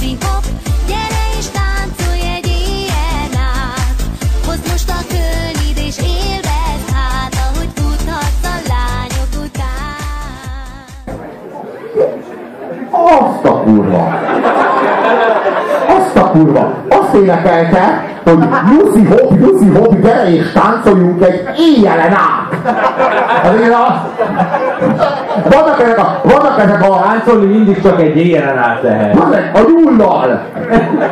hop, nyuszi hop egy éjjel át Hozd most és élvezd hát Ahogy futhatsz a lányok után Azt a kurva! Azt a kurva! Énekelte, hogy Jussi hop, Jussi hop, gyere és táncoljunk egy éjjelen át! Azért a... Vannak ezek a... Vannak ezek a... Táncolni mindig csak egy éjjelen át lehet. Vannak a nyullal!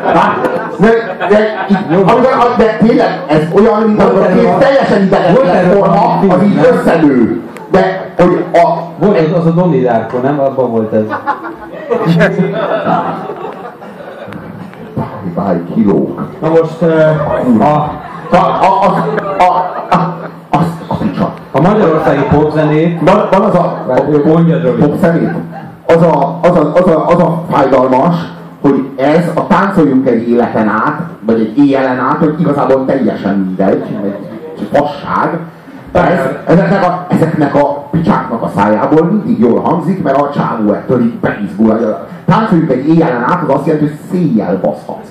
Hát, de, de, amikor, de tényleg ez olyan, mint amikor a két teljesen ideges forma, az így összenő. De, hogy a... Volt az, az a Donnie Darko, nem? Abban volt ez. Báj, kilók. Na most uh, a, A, a, a, a, a. a magyarországi popzenét, Van, van az a, Mondjad, Robi. pop szemét, az a, az, a, az, a, az a fájdalmas, hogy ez a táncoljunk egy életen át, vagy egy éjjelen át, hogy igazából teljesen mindegy, egy fasság, ez, ezeknek, a, ezeknek a picsáknak a szájából mindig jól hangzik, mert a csávó ettől így beizgul. Táncoljunk egy éjjelen át, az azt jelenti, hogy széjjel baszhatsz.